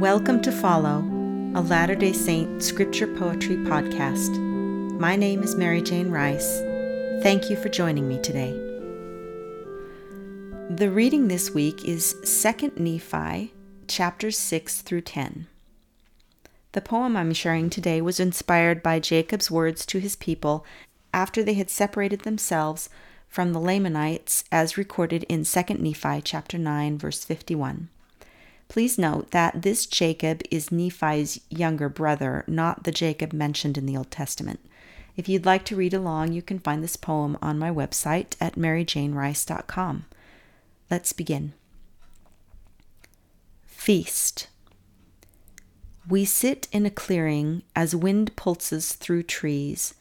Welcome to Follow, a Latter day Saint scripture poetry podcast. My name is Merrijane Rice. Thank you for joining me today. The reading this week is 2 Nephi, chapters 6 through 10. The poem I'm sharing today was inspired by Jacob's words to his people after they had separated themselves from the Lamanites as recorded in 2 Nephi chapter 9 verse 51. Please note that this Jacob is Nephi's younger brother, not the Jacob mentioned in the Old Testament. If you'd like to read along, you can find this poem on my website at merrijanerice.com. Let's begin. Feast. We sit in a clearing as wind pulses through trees,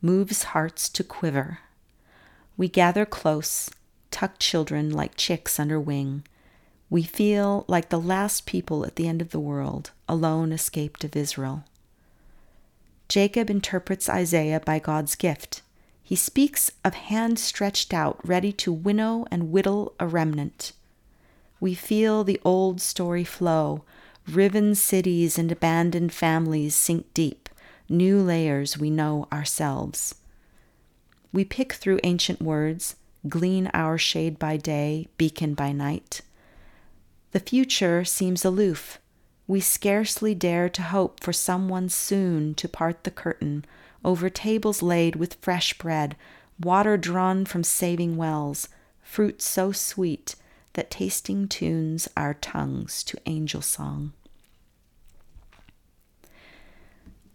moves hearts to quiver. We gather close, tuck children like chicks under wing we feel like the last people at the end of the world, alone escaped of Israel. Jacob interprets Isaiah by God's gift. He speaks of hands stretched out, ready to winnow and whittle a remnant. We feel the old story flow. Riven cities and abandoned families sink deep. New layers we know ourselves. We pick through ancient words, glean our shade by day, beacon by night. The future seems aloof. We scarcely dare to hope for someone soon to part the curtain over tables laid with fresh bread, water drawn from saving wells, fruit so sweet that tasting tunes our tongues to angel song.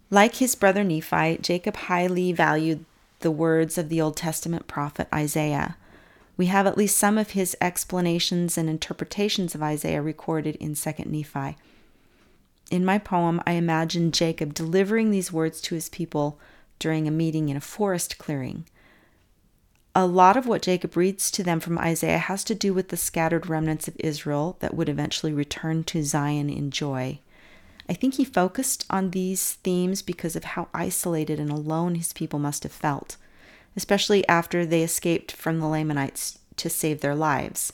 Like his brother Nephi, Jacob highly valued the words of the Old Testament prophet Isaiah. We have at least some of his explanations and interpretations of Isaiah recorded in 2 Nephi. In my poem, I imagine Jacob delivering these words to his people during a meeting in a forest clearing. A lot of what Jacob reads to them from Isaiah has to do with the scattered remnants of Israel that would eventually return to Zion in joy. I think he focused on these themes because of how isolated and alone his people must have felt especially after they escaped from the Lamanites to save their lives.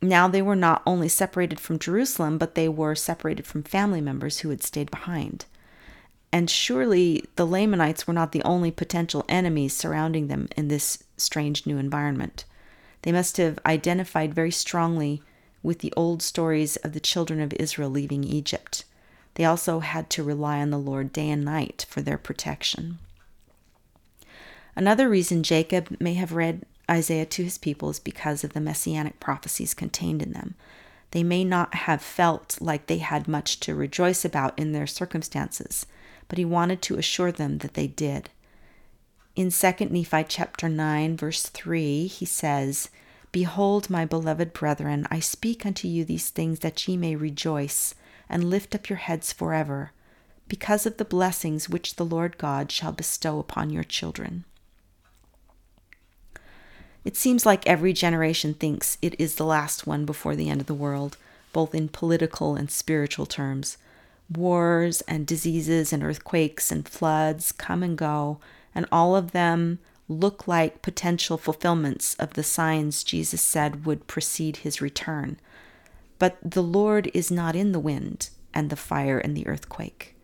Now they were not only separated from Jerusalem, but they were separated from family members who had stayed behind. And surely the Lamanites were not the only potential enemies surrounding them in this strange new environment. They must have identified very strongly with the old stories of the children of Israel leaving Egypt. They also had to rely on the Lord day and night for their protection. Another reason Jacob may have read Isaiah to his people is because of the messianic prophecies contained in them. They may not have felt like they had much to rejoice about in their circumstances, but he wanted to assure them that they did. In 2 Nephi chapter 9 verse 3, he says, Behold, my beloved brethren, I speak unto you these things that ye may rejoice and lift up your heads forever, because of the blessings which the Lord God shall bestow upon your children. It seems like every generation thinks it is the last one before the end of the world, both in political and spiritual terms. Wars and diseases and earthquakes and floods come and go, and all of them look like potential fulfillments of the signs Jesus said would precede his return. But the Lord is not in the wind and the fire and the earthquake.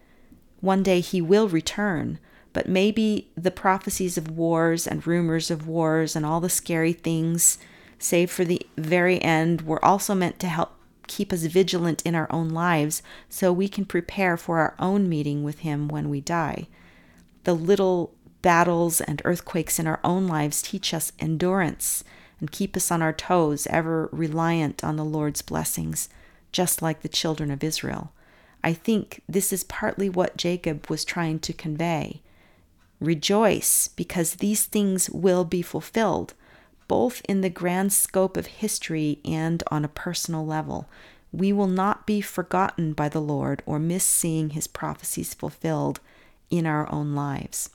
One day he will return, but maybe the prophecies of wars and rumors of wars and all the scary things, save for the very end, were also meant to help keep us vigilant in our own lives so we can prepare for our own meeting with Him when we die. The little battles and earthquakes in our own lives teach us endurance and keep us on our toes, ever reliant on the Lord's blessings, just like the children of Israel. I think this is partly what Jacob was trying to convey. Rejoice, because these things will be fulfilled, both in the grand scope of history and on a personal level. We will not be forgotten by the Lord or miss seeing his prophecies fulfilled in our own lives.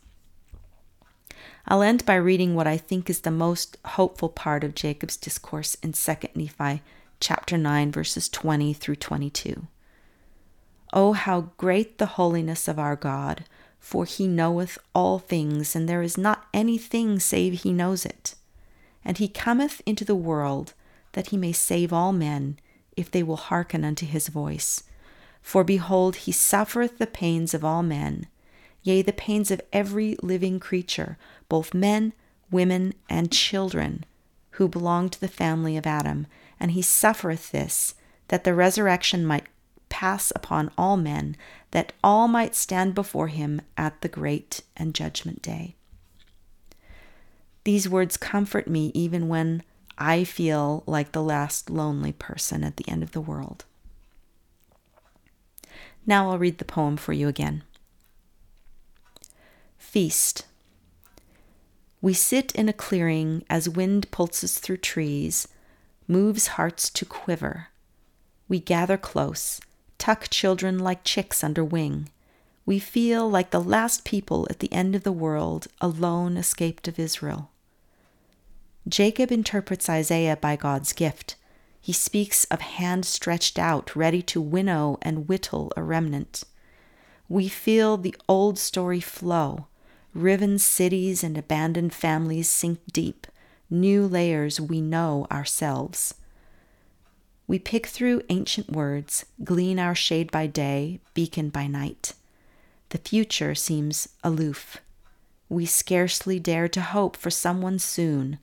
I'll end by reading what I think is the most hopeful part of Jacob's discourse in 2 Nephi chapter 9 verses 20 through 22. Oh how great the holiness of our God! For he knoweth all things, and there is not anything save he knows it. And he cometh into the world that he may save all men, if they will hearken unto his voice. For behold, he suffereth the pains of all men, yea, the pains of every living creature, both men, women, and children, who belong to the family of Adam. And he suffereth this, that the resurrection might pass upon all men, that all might stand before him at the great and judgment day. These words comfort me even when I feel like the last lonely person at the end of the world. Now I'll read the poem for you again. Feast. We sit in a clearing as wind pulses through trees, moves hearts to quiver. We gather close, tuck children like chicks under wing. We feel like the last people at the end of the world, alone escaped of Israel. Jacob interprets Isaiah by God's gift. He speaks of hand stretched out, ready to winnow and whittle a remnant. We feel the old story flow. Riven cities and abandoned families sink deep, new layers we know ourselves. We pick through ancient words, glean our shade by day, beacon by night. The future seems aloof. We scarcely dare to hope for someone soon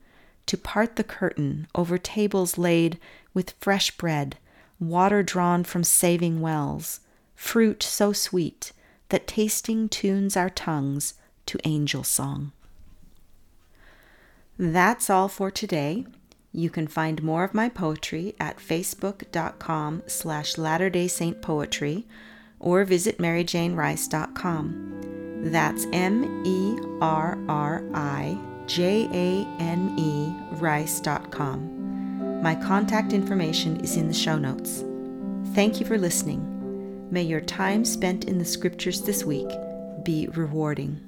to part the curtain over tables laid with fresh bread, water drawn from saving wells, fruit so sweet that tasting tunes our tongues to angel song. That's all for today. You can find more of my poetry at facebook.com slash Latter day Saint Poetry or visit merrijanerice.com. That's M E R R I J A N E rice.com. My contact information is in the show notes. Thank you for listening. May your time spent in the scriptures this week be rewarding.